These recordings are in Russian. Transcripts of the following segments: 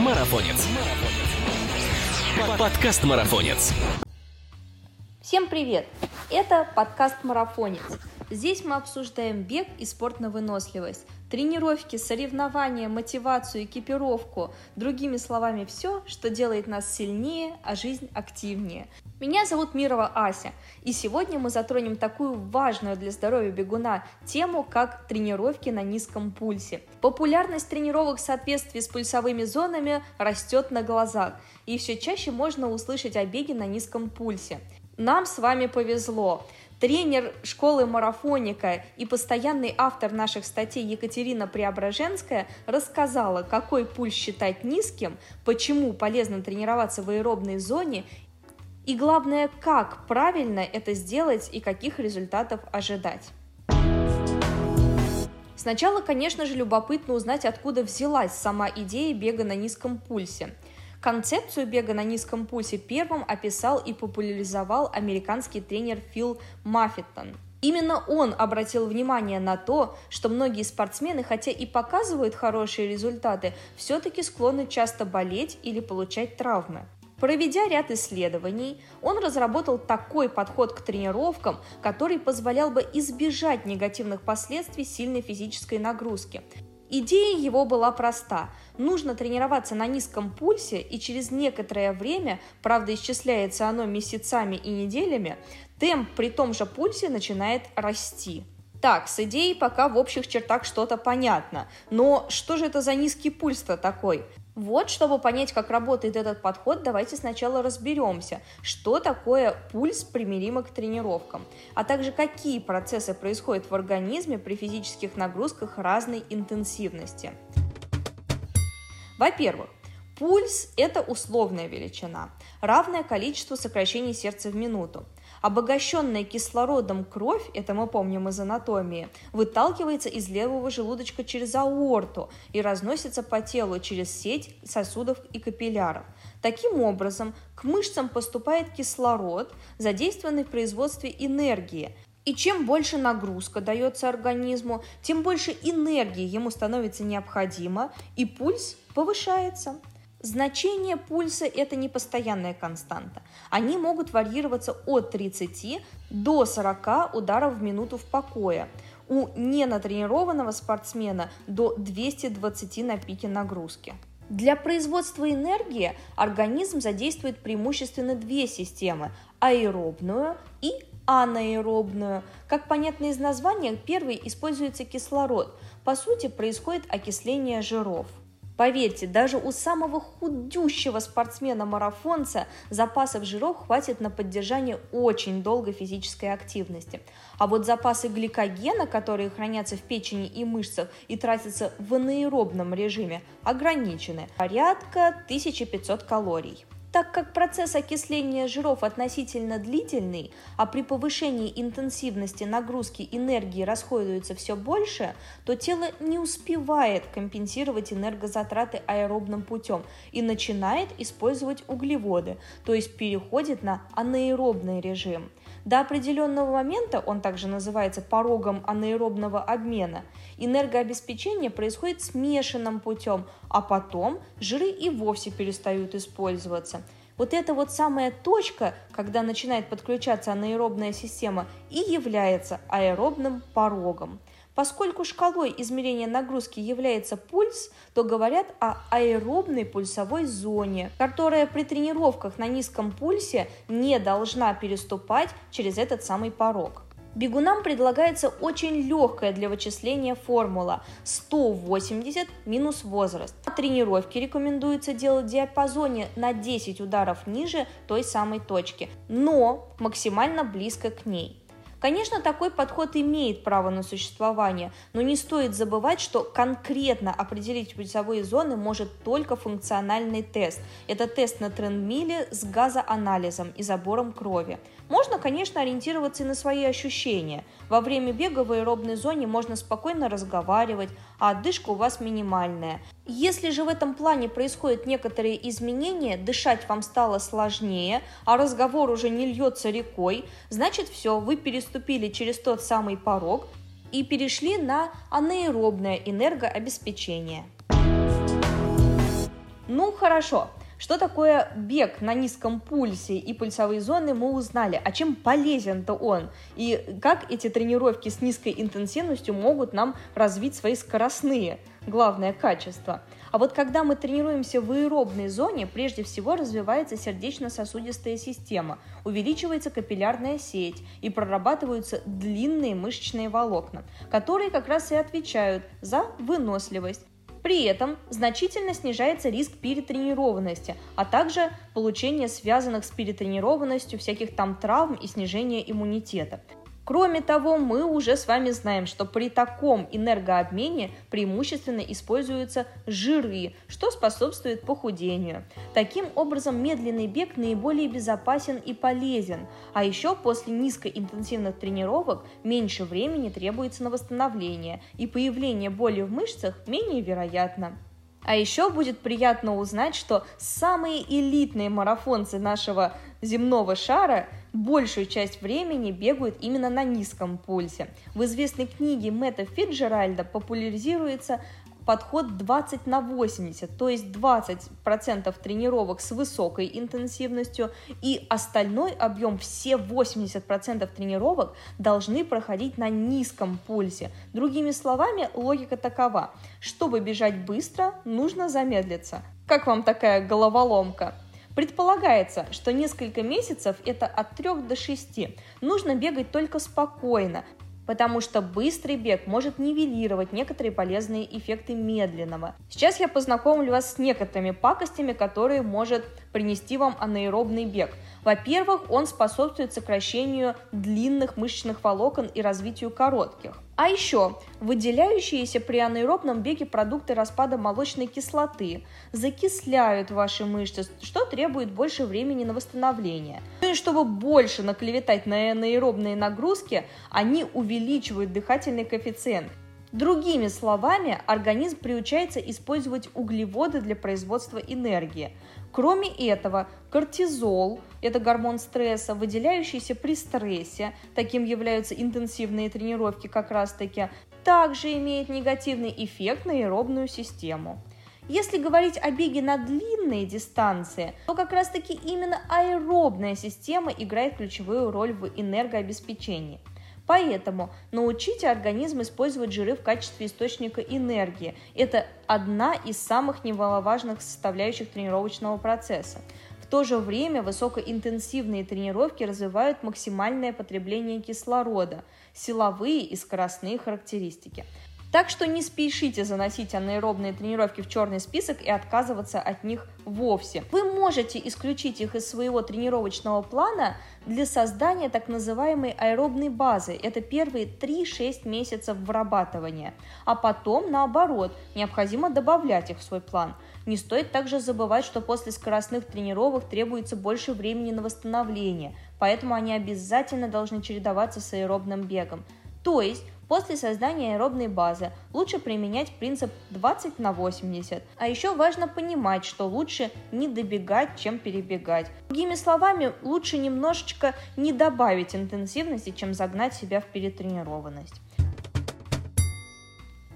Марафонец. Подкаст Марафонец. Всем привет! Это подкаст «Марафонец». Здесь мы обсуждаем бег и спорт на выносливость, тренировки, соревнования, мотивацию, экипировку, другими словами, все, что делает нас сильнее, а жизнь активнее. Меня зовут Мирова Ася, и сегодня мы затронем такую важную для здоровья бегуна тему, как тренировки на низком пульсе. Популярность тренировок в соответствии с пульсовыми зонами растет на глазах, и все чаще можно услышать о беге на низком пульсе. Нам с вами повезло. Тренер школы марафоника и постоянный автор наших статей Екатерина Преображенская рассказала, какой пульс считать низким, почему полезно тренироваться в аэробной зоне и главное, как правильно это сделать и каких результатов ожидать. Сначала, конечно же, любопытно узнать, откуда взялась сама идея бега на низком пульсе – Концепцию бега на низком пульсе первым описал и популяризовал американский тренер Фил Маффиттон. Именно он обратил внимание на то, что многие спортсмены, хотя и показывают хорошие результаты, все-таки склонны часто болеть или получать травмы. Проведя ряд исследований, он разработал такой подход к тренировкам, который позволял бы избежать негативных последствий сильной физической нагрузки. Идея его была проста. Нужно тренироваться на низком пульсе, и через некоторое время, правда исчисляется оно месяцами и неделями, темп при том же пульсе начинает расти. Так, с идеей пока в общих чертах что-то понятно. Но что же это за низкий пульс-то такой? Вот, чтобы понять, как работает этот подход, давайте сначала разберемся, что такое пульс примиримо к тренировкам, а также какие процессы происходят в организме при физических нагрузках разной интенсивности. Во-первых, пульс – это условная величина, равное количеству сокращений сердца в минуту. Обогащенная кислородом кровь, это мы помним из анатомии, выталкивается из левого желудочка через аорту и разносится по телу через сеть сосудов и капилляров. Таким образом, к мышцам поступает кислород, задействованный в производстве энергии, и чем больше нагрузка дается организму, тем больше энергии ему становится необходимо, и пульс повышается. Значение пульса – это не постоянная константа. Они могут варьироваться от 30 до 40 ударов в минуту в покое. У ненатренированного спортсмена до 220 на пике нагрузки. Для производства энергии организм задействует преимущественно две системы – аэробную и анаэробную. Как понятно из названия, первый используется кислород. По сути, происходит окисление жиров. Поверьте, даже у самого худющего спортсмена-марафонца запасов жиров хватит на поддержание очень долгой физической активности. А вот запасы гликогена, которые хранятся в печени и мышцах и тратятся в анаэробном режиме, ограничены. Порядка 1500 калорий. Так как процесс окисления жиров относительно длительный, а при повышении интенсивности нагрузки энергии расходуется все больше, то тело не успевает компенсировать энергозатраты аэробным путем и начинает использовать углеводы, то есть переходит на анаэробный режим. До определенного момента, он также называется порогом анаэробного обмена, энергообеспечение происходит смешанным путем, а потом жиры и вовсе перестают использоваться. Вот эта вот самая точка, когда начинает подключаться анаэробная система, и является аэробным порогом. Поскольку шкалой измерения нагрузки является пульс, то говорят о аэробной пульсовой зоне, которая при тренировках на низком пульсе не должна переступать через этот самый порог. Бегунам предлагается очень легкая для вычисления формула 180 минус возраст. На тренировке рекомендуется делать в диапазоне на 10 ударов ниже той самой точки, но максимально близко к ней. Конечно, такой подход имеет право на существование, но не стоит забывать, что конкретно определить пульсовые зоны может только функциональный тест. Это тест на трендмиле с газоанализом и забором крови. Можно, конечно, ориентироваться и на свои ощущения. Во время бега в аэробной зоне можно спокойно разговаривать, а отдышка у вас минимальная. Если же в этом плане происходят некоторые изменения, дышать вам стало сложнее, а разговор уже не льется рекой, значит все, вы переступили через тот самый порог и перешли на анаэробное энергообеспечение. Ну хорошо, что такое бег на низком пульсе и пульсовые зоны мы узнали, а чем полезен-то он, и как эти тренировки с низкой интенсивностью могут нам развить свои скоростные, главное, качества. А вот когда мы тренируемся в аэробной зоне, прежде всего развивается сердечно-сосудистая система, увеличивается капиллярная сеть и прорабатываются длинные мышечные волокна, которые как раз и отвечают за выносливость. При этом значительно снижается риск перетренированности, а также получение связанных с перетренированностью всяких там травм и снижение иммунитета. Кроме того, мы уже с вами знаем, что при таком энергообмене преимущественно используются жиры, что способствует похудению. Таким образом, медленный бег наиболее безопасен и полезен, а еще после низкоинтенсивных тренировок меньше времени требуется на восстановление, и появление боли в мышцах менее вероятно. А еще будет приятно узнать, что самые элитные марафонцы нашего земного шара большую часть времени бегают именно на низком пульсе. В известной книге Мэтта Фиджеральда популяризируется подход 20 на 80, то есть 20% тренировок с высокой интенсивностью и остальной объем, все 80% тренировок должны проходить на низком пульсе. Другими словами, логика такова. Чтобы бежать быстро, нужно замедлиться. Как вам такая головоломка? Предполагается, что несколько месяцев это от 3 до 6. Нужно бегать только спокойно, потому что быстрый бег может нивелировать некоторые полезные эффекты медленного. Сейчас я познакомлю вас с некоторыми пакостями, которые может принести вам анаэробный бег. Во-первых, он способствует сокращению длинных мышечных волокон и развитию коротких. А еще выделяющиеся при анаэробном беге продукты распада молочной кислоты закисляют ваши мышцы, что требует больше времени на восстановление. Ну и чтобы больше наклеветать на анаэробные нагрузки, они увеличивают дыхательный коэффициент. Другими словами, организм приучается использовать углеводы для производства энергии. Кроме этого, кортизол – это гормон стресса, выделяющийся при стрессе, таким являются интенсивные тренировки как раз-таки, также имеет негативный эффект на аэробную систему. Если говорить о беге на длинные дистанции, то как раз таки именно аэробная система играет ключевую роль в энергообеспечении. Поэтому научите организм использовать жиры в качестве источника энергии. Это одна из самых немаловажных составляющих тренировочного процесса. В то же время высокоинтенсивные тренировки развивают максимальное потребление кислорода, силовые и скоростные характеристики. Так что не спешите заносить анаэробные тренировки в черный список и отказываться от них вовсе. Вы можете исключить их из своего тренировочного плана для создания так называемой аэробной базы. Это первые 3-6 месяцев вырабатывания. А потом, наоборот, необходимо добавлять их в свой план. Не стоит также забывать, что после скоростных тренировок требуется больше времени на восстановление, поэтому они обязательно должны чередоваться с аэробным бегом. То есть После создания аэробной базы лучше применять принцип 20 на 80. А еще важно понимать, что лучше не добегать, чем перебегать. Другими словами, лучше немножечко не добавить интенсивности, чем загнать себя в перетренированность.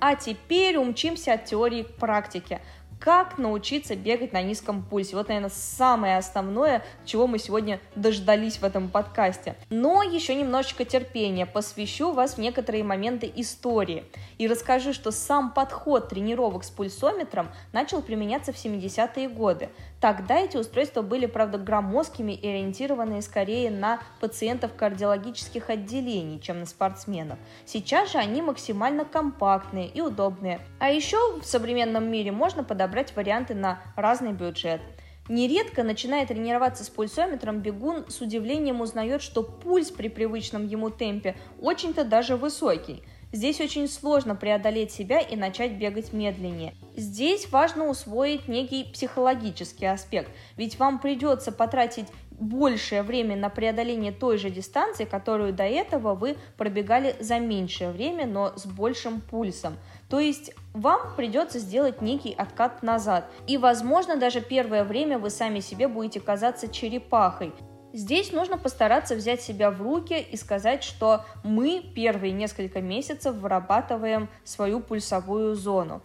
А теперь умчимся от теории к практике как научиться бегать на низком пульсе. Вот, наверное, самое основное, чего мы сегодня дождались в этом подкасте. Но еще немножечко терпения, посвящу вас в некоторые моменты истории и расскажу, что сам подход тренировок с пульсометром начал применяться в 70-е годы. Тогда эти устройства были, правда, громоздкими и ориентированные скорее на пациентов кардиологических отделений, чем на спортсменов. Сейчас же они максимально компактные и удобные. А еще в современном мире можно подобрать подобрать варианты на разный бюджет. Нередко, начиная тренироваться с пульсометром, бегун с удивлением узнает, что пульс при привычном ему темпе очень-то даже высокий. Здесь очень сложно преодолеть себя и начать бегать медленнее. Здесь важно усвоить некий психологический аспект, ведь вам придется потратить большее время на преодоление той же дистанции, которую до этого вы пробегали за меньшее время, но с большим пульсом. То есть вам придется сделать некий откат назад. И, возможно, даже первое время вы сами себе будете казаться черепахой. Здесь нужно постараться взять себя в руки и сказать, что мы первые несколько месяцев вырабатываем свою пульсовую зону.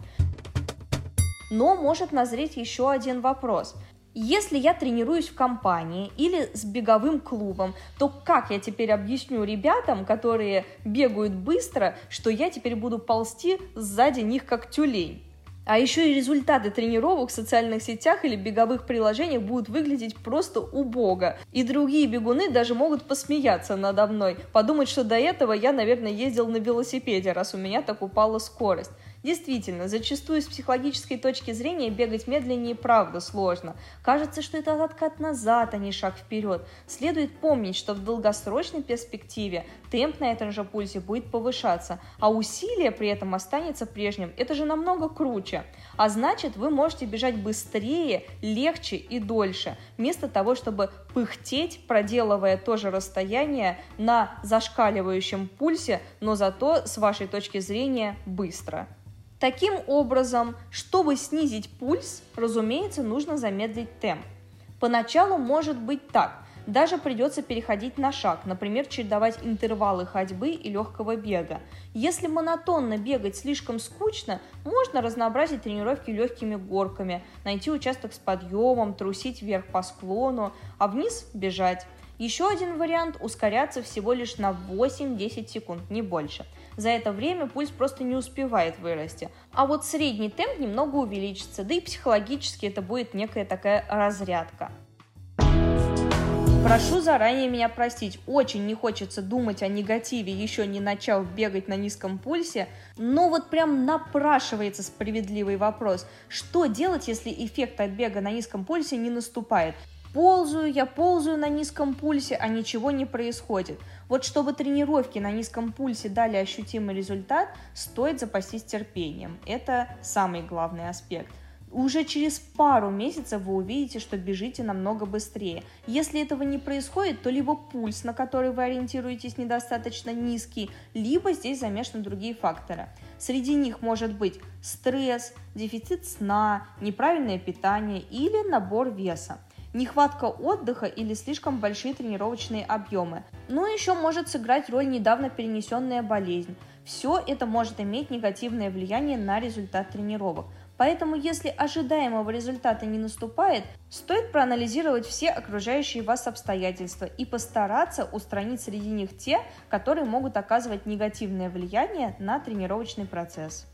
Но может назреть еще один вопрос. Если я тренируюсь в компании или с беговым клубом, то как я теперь объясню ребятам, которые бегают быстро, что я теперь буду ползти сзади них как тюлень? А еще и результаты тренировок в социальных сетях или беговых приложениях будут выглядеть просто убого. И другие бегуны даже могут посмеяться надо мной, подумать, что до этого я, наверное, ездил на велосипеде, раз у меня так упала скорость. Действительно, зачастую с психологической точки зрения бегать медленнее правда сложно. Кажется, что это откат назад, а не шаг вперед. Следует помнить, что в долгосрочной перспективе темп на этом же пульсе будет повышаться, а усилие при этом останется прежним. Это же намного круче. А значит, вы можете бежать быстрее, легче и дольше, вместо того, чтобы пыхтеть, проделывая то же расстояние на зашкаливающем пульсе, но зато с вашей точки зрения быстро. Таким образом, чтобы снизить пульс, разумеется, нужно замедлить темп. Поначалу может быть так. Даже придется переходить на шаг, например, чередовать интервалы ходьбы и легкого бега. Если монотонно бегать слишком скучно, можно разнообразить тренировки легкими горками, найти участок с подъемом, трусить вверх по склону, а вниз бежать. Еще один вариант – ускоряться всего лишь на 8-10 секунд, не больше. За это время пульс просто не успевает вырасти. А вот средний темп немного увеличится, да и психологически это будет некая такая разрядка. Прошу заранее меня простить, очень не хочется думать о негативе, еще не начав бегать на низком пульсе, но вот прям напрашивается справедливый вопрос, что делать, если эффект от бега на низком пульсе не наступает? Ползаю, я ползаю на низком пульсе, а ничего не происходит. Вот чтобы тренировки на низком пульсе дали ощутимый результат, стоит запастись терпением. Это самый главный аспект. Уже через пару месяцев вы увидите, что бежите намного быстрее. Если этого не происходит, то либо пульс, на который вы ориентируетесь, недостаточно низкий, либо здесь замешаны другие факторы. Среди них может быть стресс, дефицит сна, неправильное питание или набор веса нехватка отдыха или слишком большие тренировочные объемы. Ну и еще может сыграть роль недавно перенесенная болезнь. Все это может иметь негативное влияние на результат тренировок. Поэтому, если ожидаемого результата не наступает, стоит проанализировать все окружающие вас обстоятельства и постараться устранить среди них те, которые могут оказывать негативное влияние на тренировочный процесс.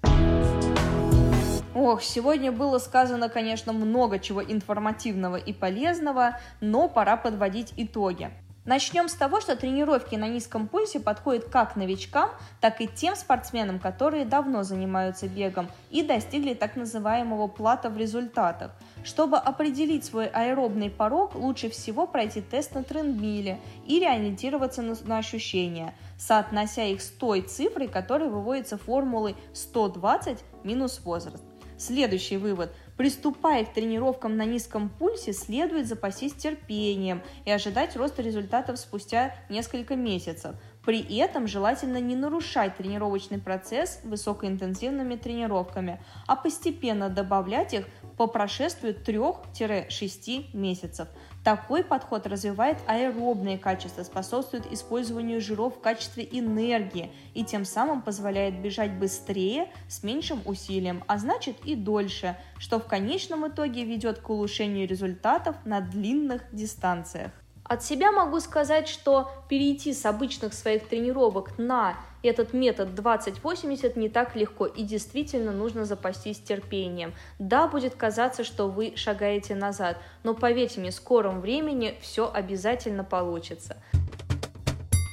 Ох, сегодня было сказано, конечно, много чего информативного и полезного, но пора подводить итоги. Начнем с того, что тренировки на низком пульсе подходят как новичкам, так и тем спортсменам, которые давно занимаются бегом и достигли так называемого плата в результатах. Чтобы определить свой аэробный порог, лучше всего пройти тест на трендмиле или ориентироваться на, на ощущения, соотнося их с той цифрой, которая выводится формулой 120 минус возраст. Следующий вывод. Приступая к тренировкам на низком пульсе, следует запастись терпением и ожидать роста результатов спустя несколько месяцев. При этом желательно не нарушать тренировочный процесс высокоинтенсивными тренировками, а постепенно добавлять их по прошествию 3-6 месяцев. Такой подход развивает аэробные качества, способствует использованию жиров в качестве энергии и тем самым позволяет бежать быстрее с меньшим усилием, а значит и дольше, что в конечном итоге ведет к улучшению результатов на длинных дистанциях. От себя могу сказать, что перейти с обычных своих тренировок на этот метод 2080 не так легко и действительно нужно запастись терпением. Да, будет казаться, что вы шагаете назад, но поверьте мне, в скором времени все обязательно получится.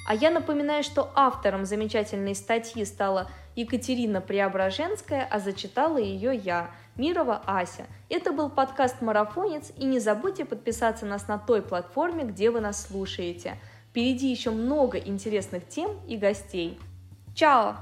А я напоминаю, что автором замечательной статьи стала Екатерина Преображенская, а зачитала ее я, Мирова Ася. Это был подкаст «Марафонец», и не забудьте подписаться нас на той платформе, где вы нас слушаете. Впереди еще много интересных тем и гостей. Чао!